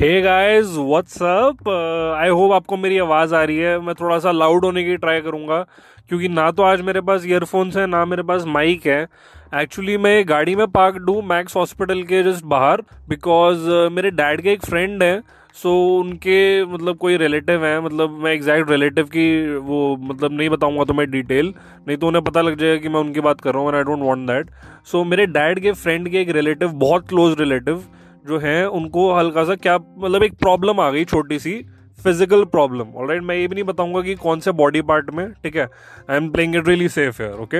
Hey guys what's up I hope आपको मेरी आवाज़ आ रही है। मैं थोड़ा सा लाउड होने की ट्राई करूँगा क्योंकि ना तो आज मेरे पास ईयरफोन्स हैं ना मेरे पास माइक है। एक्चुअली मैं गाड़ी में पार्क डू मैक्स हॉस्पिटल के जस्ट बाहर बिकॉज़ uh, मेरे डैड के एक फ्रेंड हैं सो so, उनके मतलब कोई रिलेटिव हैं मतलब मैं एग्जैक्ट रिलेटिव की वो मतलब नहीं बताऊँगा तो मैं डिटेल नहीं तो उन्हें पता लग जाएगा कि मैं उनकी बात कर रहा हूँ I don't want that so मेरे डैड के फ्रेंड के एक रिलेटिव बहुत क्लोज रिलेटिव जो है, उनको हल्का सा क्या मतलब एक प्रॉब्लम आ गई छोटी सी फ़िज़िकल प्रॉब्लम ऑलराइट मैं ये भी नहीं बताऊँगा कि कौन से बॉडी पार्ट में, ठीक है? I am playing it really safe है ओके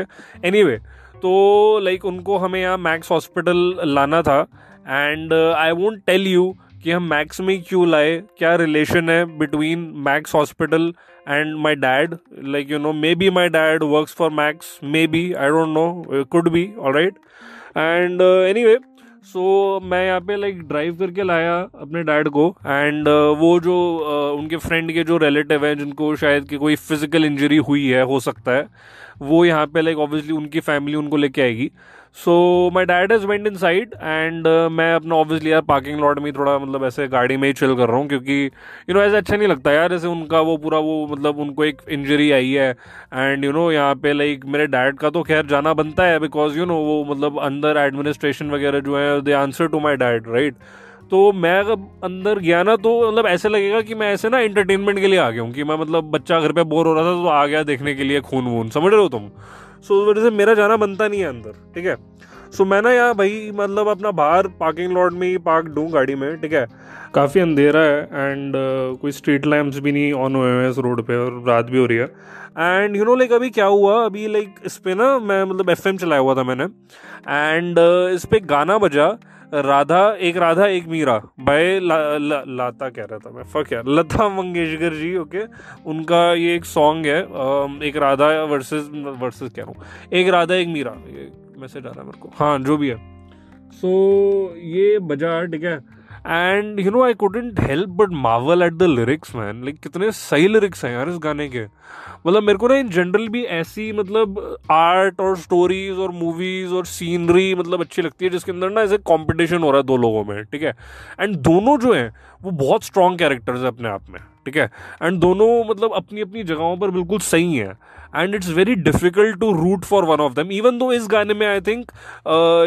एनीवे तो लाइक उनको हमें यहाँ मैक्स हॉस्पिटल लाना था and I won't tell you कि हम मैक्स में क्यों लाए, क्या रिलेशन है between Max hospital and my dad like you know maybe my dad work for Max maybe I don't know could be all right and anyway so so, मैं यहाँ पे लाइक ड्राइव करके लाया अपने डैड को and uh, वो जो uh, उनके फ्रेंड के जो रिलेटिव हैं जिनको शायद कि कोई फ़िज़िकल इंजरी हुई है हो सकता है वो यहाँ पे लाइक ऑब्वियसली उनकी फैमिली उनको लेके आएगी। So my dad is went inside and मैं अपना ऑब्वियसली यार पार्किंग लॉट में थोड़ा मतलब ऐसे गाड़ी में ही चिल कर रहा हूँ क्योंकि यू नो ऐसे अच्छा नहीं लगता यार ऐसे उनका वो पूरा वो मतलब उनको एक इंजरी आई है एंड यू नो यहाँ पे लाइक मेरे डैड का तो खैर जाना बनता है बिकॉज़ यू नो वो मतलब अंदर एडमिनिस्ट्रेशन वगैरह जो है they answer to my dad right तो मैं अगर अंदर गया ना तो मतलब ऐसे लगेगा कि मैं ऐसे ना इंटरटेनमेंट के लिए आ गया हूँ कि मैं मतलब बच्चा घर पे बोर हो रहा था तो आ गया देखने के लिए खून वून समझ रहे हो तुम? सो उस वजह से मेरा जाना बनता नहीं है अंदर ठीक है? सो मैं ना यहाँ भाई मतलब अपना बाहर पार्किंग लॉट में ही पार्क दूँ गाड़ी में ठीक है? काफ़ी अंधेरा है एंड uh, कोई स्ट्रीट लैम्प्स भी नहीं ऑन हुए हैं इस रोड पे और रात भी हो रही है। एंड यू नो लाइक अभी क्या हुआ? अभी लाइक like, इस पे ना मैं मतलब एफएम चलाया हुआ था मैंने। एंड uh, इस पर गाना बजा। राधा एक राधा एक मीरा। बाय ला, ला, लाता कह रहा था मैं। फक यार लता मंगेशकर जी ओके उनका ये एक सॉन्ग है एक राधा वर्सेस वर्सेस कह रहा हूँ। एक राधा एक मीरा। मैसेज आ रहा है मेरे को। हाँ जो भी है। सो so, ये बजा ठीक है? And you know I couldn't help but marvel at the lyrics man like कितने सही लिरिक्स हैं यार इस गाने के। मतलब मेरे को ना इन जनरल भी ऐसी मतलब आर्ट और स्टोरीज और मूवीज़ और सीनरी मतलब अच्छी लगती है, जिसके अंदर ना ऐसे कॉम्पिटिशन हो रहा है दो लोगों में, ठीक है? एंड दोनों जो हैं, वो बहुत स्ट्रॉन्ग कैरेक्टर्स हैं अपने आप में, ठीक है? एंड दोनों मतलब अपनी अपनी जगहों पर बिल्कुल सही है। And it's very difficult to root for one of them even though इस गाने में आई थिंक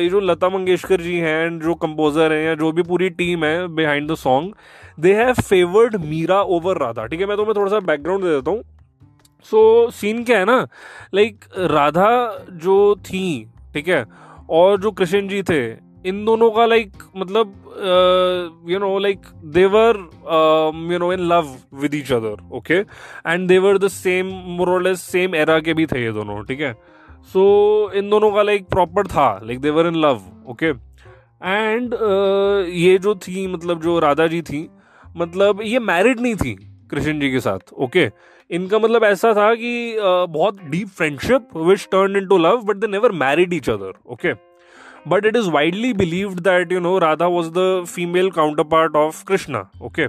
ये जो लता मंगेशकर जी हैं एंड जो कंपोजर हैं या जो भी पूरी टीम है behind the song they have favoured Meera over Radha ठीक है मैं तुम्हें थोड़ा सा बैकग्राउंड दे देता हूँ। सो so, सीन क्या है ना? लाइक like, राधा जो थी ठीक है और जो कृष्ण जी थे इन दोनों का लाइक मतलब you know like they're you know in love with each other okay and they're the same morals same era के भी थे ये दोनों ठीक है? सो इन दोनों का लाइक प्रॉपर था like they're in love okay and ये जो थी मतलब जो राधा जी थी मतलब ये मैरिड नहीं थी कृष्ण जी के साथ ओके? इनका मतलब ऐसा था कि uh, बहुत deep friendship which turn into love but they never married each other okay but it is widely believed that you know Radha was the female counterpart of Krishna okay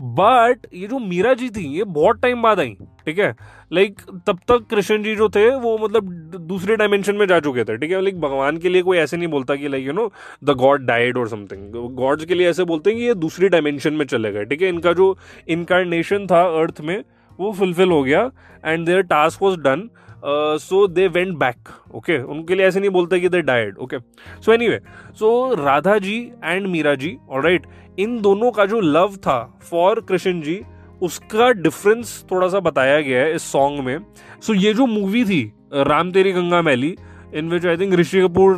but ये जो मीरा जी थी, ये बहुत time बाद आई, ठीक है? Like तब तक कृष्ण जी जो थे, वो मतलब दूसरे डायमेंशन में जा चुके थे, ठीक है? लाइक भगवान के लिए कोई ऐसे नहीं बोलता कि like you know the God died or something gods के लिए ऐसे बोलते हैं कि ये दूसरी डायमेंशन में चले गए, ठीक है? इनका जो इनकारनेशन था अर्थ में, वो फुलफिल हो गया and their task was done so they went back okay उनके लिए ऐसे नहीं बोलते कि they died okay so anyway so Radha ji and Meera ji are right in दोनों का जो लव था फॉर कृष्ण जी उसका डिफरेंस थोड़ा सा बताया गया है इस सॉन्ग में। सो so, ये जो मूवी थी राम तेरी गंगा मैली इन विच आई थिंक ऋषि कपूर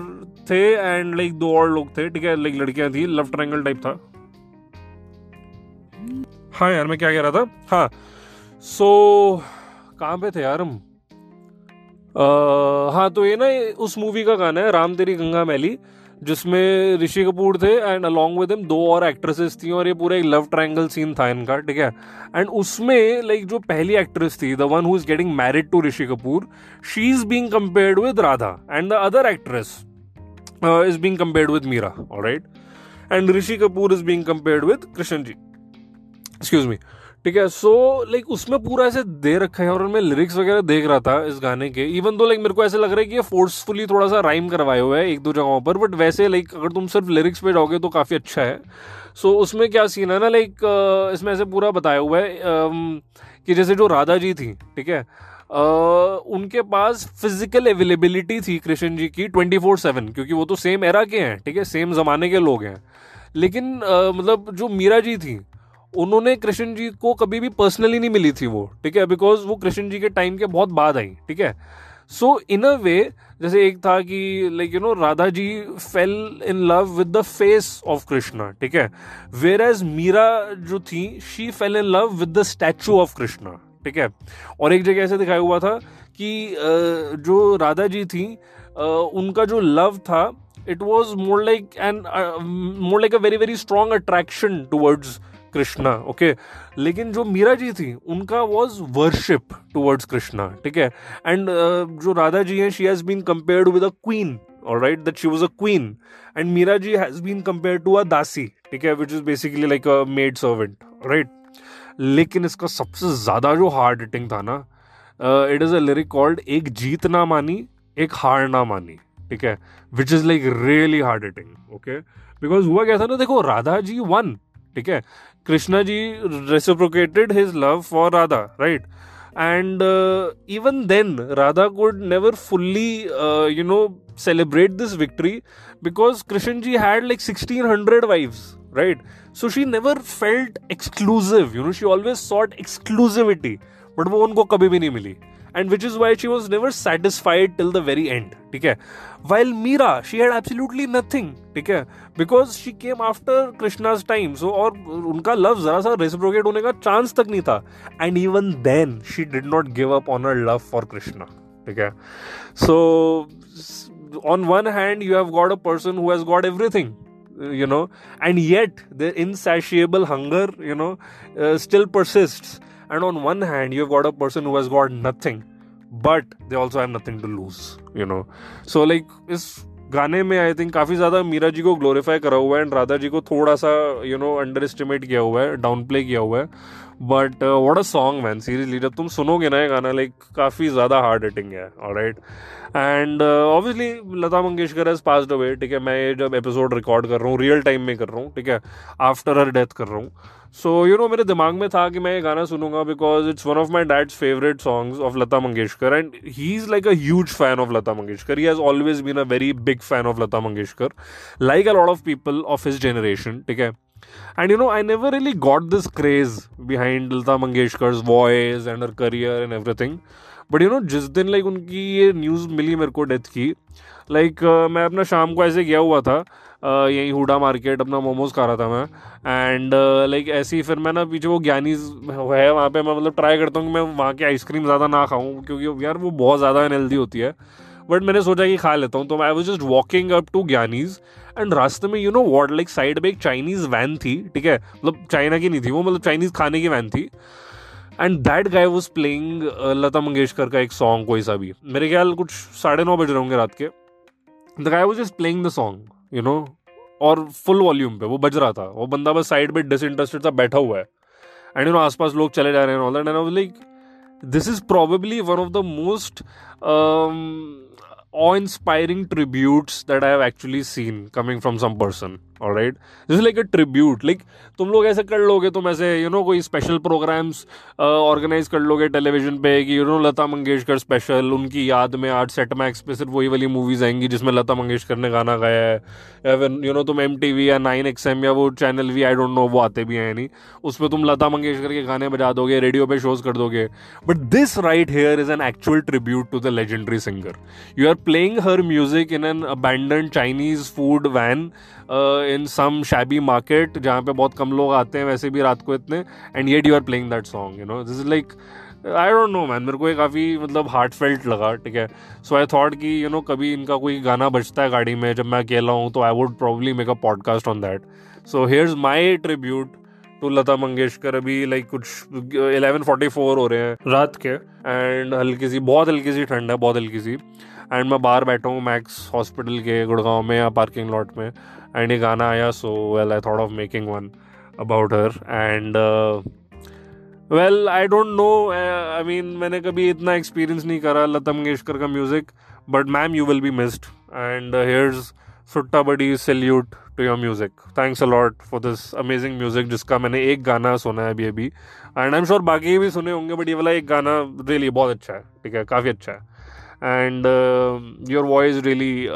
थे एंड लाइक दो और लोग थे ठीक है? लाइक लड़कियाँ थी लव ट्रायंगल टाइप था। हाँ यार मैं क्या कह रहा था? हाँ। सो so, कहाँ पे थे यार हम? हाँ तो ये ना उस मूवी का गाना है, राम तेरी गंगा मैली, जिसमें ऋषि कपूर थे एंड अलॉन्ग विद हिम दो और एक्ट्रेसेस थी और ये पूरा एक लव ट्रायंगल सीन था इनका, ठीक है? एंड उसमें लाइक जो पहली एक्ट्रेस थी the one who is getting married to Rishi Kapoor she is being compared with Radha and the other actress is being compared with Meera alright and Rishi Kapoor is being compared with Krishna ji excuse me ठीक है so like उसमें पूरा ऐसे दे रखा है और मैं lyrics वगैरह देख रहा था इस गाने के। इवन तो लाइक मेरे को ऐसे लग रहा है कि ये फोर्सफुली थोड़ा सा राइम करवाए हुए है एक दो जगहों पर बट वैसे लाइक अगर तुम सिर्फ़ लिरिक्स पे जाओगे तो काफ़ी अच्छा है। सो so, उसमें क्या सीन है ना लाइक इसमें ऐसे पूरा बताया हुआ है कि जैसे जो राधा जी थी ठीक है उनके पास फ़िज़िकल अवेलेबिलिटी थी कृष्ण जी की ट्वेंटी फोर सेवन क्योंकि वो तो सेम एरा के हैं ठीक है सेम ज़माने के लोग हैं। लेकिन मतलब जो मीरा जी थी उन्होंने कृष्ण जी को कभी भी पर्सनली नहीं मिली थी वो, ठीक है? बिकॉज़ वो कृष्ण जी के टाइम के बहुत बाद आई, ठीक है? सो इन अ वे जैसे एक था कि like you know Radha ji fell in love with the face of Krishna ठीक है? वेर एज मीरा जो थी she fell in love with the statue of Krishna ठीक है? और एक जगह ऐसे दिखाया हुआ था कि जो राधा जी थी उनका जो लव था it was more like and more like a very very strong attraction towards Krishna okay लेकिन जो मीरा जी थी, उनका वॉज़ वर्शिप टूवर्ड्स कृष्णा, ठीक है? एंड जो राधा जी हैं she has been compared with a queen or right that she was a queen and Meera ji has been compare to a dasi, ठीक है? Which is basically like a maid servant right लेकिन इसका सबसे ज़्यादा जो hard hitting था ना it is a lyric called एक जीत ना मानी, एक हार ना मानी ठीक है? Which is like really hard hitting okay because हुआ क्या था ना, देखो राधा जी वन ठीक है? Krishna ji reciprocated his love for Radha right and even then Radha could never fully you know celebrate this victory because Krishna ji had like sixteen hundred wives right so she never felt exclusive you know she always sought exclusivity but वो उनको कभी भी नहीं मिली। and which is why she was never satisfied till the very end ठीक है while Meera she had absolutely nothing ठीक है because she came after Krishna's time so और उनका love जरा सा reciprocate होने का chance तक नहीं था and even then she did not give up on her love for Krishna ठीक है so on one hand you have got a person who has got everything you know and yet the insatiable hunger you know uh, still persists and on one hand you have got a person who has got nothing but they also have nothing to lose you know so like इस गाने में I think काफ़ी ज़्यादा मीरा जी को glorify करा हुआ है and Radha ji को थोड़ा सा यू नो अंडर एस्टिमेट किया हुआ है डाउन प्ले किया हुआ है But what a song man seriously जब तुम सुनोगे ना ये गाना लाइक काफ़ी ज़्यादा हार्ड हिटिंग है right and obviously Lata Mangeshkar has passed away ठीक है? मैं ये जब एपिसोड रिकॉर्ड कर रहा हूँ रियल टाइम में कर रहा हूँ, ठीक है? आफ्टर हर डेथ कर रहा हूँ. सो यू नो मेरे दिमाग में था कि मैं ये गाना सुनूँगा because it's one of my dad's favourite songs of Lata Mangeshkar and he is like a huge fan of Lata Mangeshkar. He has always been a very big fan of Lata Mangeshkar. Like a lot of people of his generation ठीक है? And you know i never really got this craze behind lata mangeshkar's voice and her career and everything. But you know जिस दिन like उनकी ये news मिली मेरे को death की like like, uh, मैं अपना शाम को ऐसे गया हुआ था uh, यहीं हुडा मार्केट अपना मोमोज खा रहा था मैं। एंड लाइक uh, ऐसे ही फिर मैं ना पीछे वो ज्ञानी है वहाँ पे मैं मतलब ट्राई करता हूँ कि मैं वहाँ की आइसक्रीम ज़्यादा ना खाऊँ क्योंकि यार वो बहुत ज़्यादा अनहेल्दी होती है। बट मैंने सोचा कि खा लेता हूँ तो I was just walking up to Giani's and रास्ते में you know what like side में एक चाइनीज़ वैन थी, ठीक है? मतलब चाइना की नहीं थी, वो मतलब चाइनीज़ खाने की वैन थी। And that guy was playing Lata Mangeshkar का एक सॉन्ग कोई सा भी। मेरे ख्याल कुछ साढ़े नौ बज रहे होंगे रात के। The guy was just playing the song you know और फुल वॉल्यूम पे, वो बज रहा था। वो बंदा बस साइड पे डिसइंटरेस्टेड था, बैठा हुआ है। एंड यू नो आसपास लोग चले जा रहे हैं all that and like this is probably one of the most um, awe-inspiring tributes that I have actually seen coming from some person. Right, this is like a tribute. Like तुम लोग ऐसे कर लोगे तुम ऐसे यू you नो know, कोई special programmes organise कर लोगे टेलीविज़न पे कि you know Lata Mangeshkar special उनकी याद में आज सेट मैक्स पे सिर्फ़ वही वाली मूवीज़ आएँगी जिसमें लता मंगेशकर ने गाना गाया है। या फिर यू नो तुम एमटीवी या नाइन एक्स या वो चैनल भी आई डोंट नो वो आते भी हैं नहीं उस पर तुम लता मंगेशकर के गाने बजा दोगे रेडियो पे शोज़ कर दोगे। But this right here is an actual tribute to the legendary singer you are playing her music in an abandon Chinese food van in some shabby market जहाँ पे बहुत कम लोग आते हैं वैसे भी रात को इतने and yet you are playing that song you know this is like I don't know man मेरे को ये काफ़ी मतलब हार्ट फेल्ट लगा, ठीक है? सो आई थॉट कि यू नो कभी इनका कोई गाना बजता है गाड़ी में, जब मैं अकेला हूँ तो I would probably make a podcast on that so here is my tribute to Lata Mangeshkar अभी लाइक कुछ इलेवन फोर्टी फोर हो रहे हैं। रात के। एंड हल्की सी बहुत हल्की सी ठंड है बहुत हल्की सी। एंड मैं बाहर बैठा हूँ मैक्स हॉस्पिटल के गुड़गांव में या पार्किंग लॉट में। एंड ये गाना आया so well I thought of making one about her and well I don't know I mean मैंने कभी इतना एक्सपीरियंस नहीं करा लता मंगेशकर का music but ma'am you will be missed and here's सुट्टा बड़ी salute to your music thanks a lot for this amazing music जिसका मैंने एक गाना सुना है अभी अभी। एंड आई एम श्योर बाकी भी सुने होंगे बट ये वाला एक गाना रियली बहुत अच्छा है, ठीक है? काफ़ी अच्छा है। And your voice really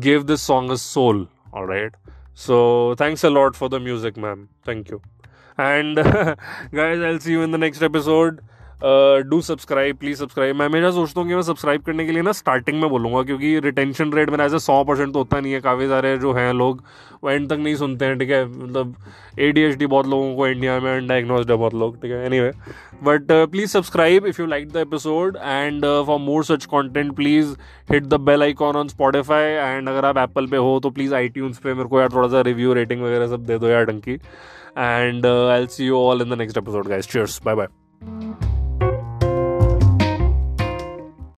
give this song a soul right so thanks a lot for the music ma'am thank you and guys I see you in the next episode do subscribe please subscribe मैं हमेशा सोचता हूँ कि मैं subscribe करने के लिए ना स्टार्टिंग में बोलूँगा, क्योंकि रिटेंशन रेट मेरा ऐसे सौ परसेंट तो होता नहीं है। काफ़ी सारे जो हैं लोग, वो एंड तक नहीं सुनते हैं, ठीक है? मतलब ए डी एच डी बहुत लोगों को इंडिया में अनडाइग्नोज है बहुत लोग, ठीक है? Anyway but please subscribe if you like the episode and for more such content please hit the bell icon on Spotify and अगर आप एप्पल पे हो तो प्लीज़ आई पे मेरे को यार थोड़ा सा रिव्यू रेटिंग वगैरह सब दे दो यार, Dunki. And I'll see you all in the next episode guys cheers bye bye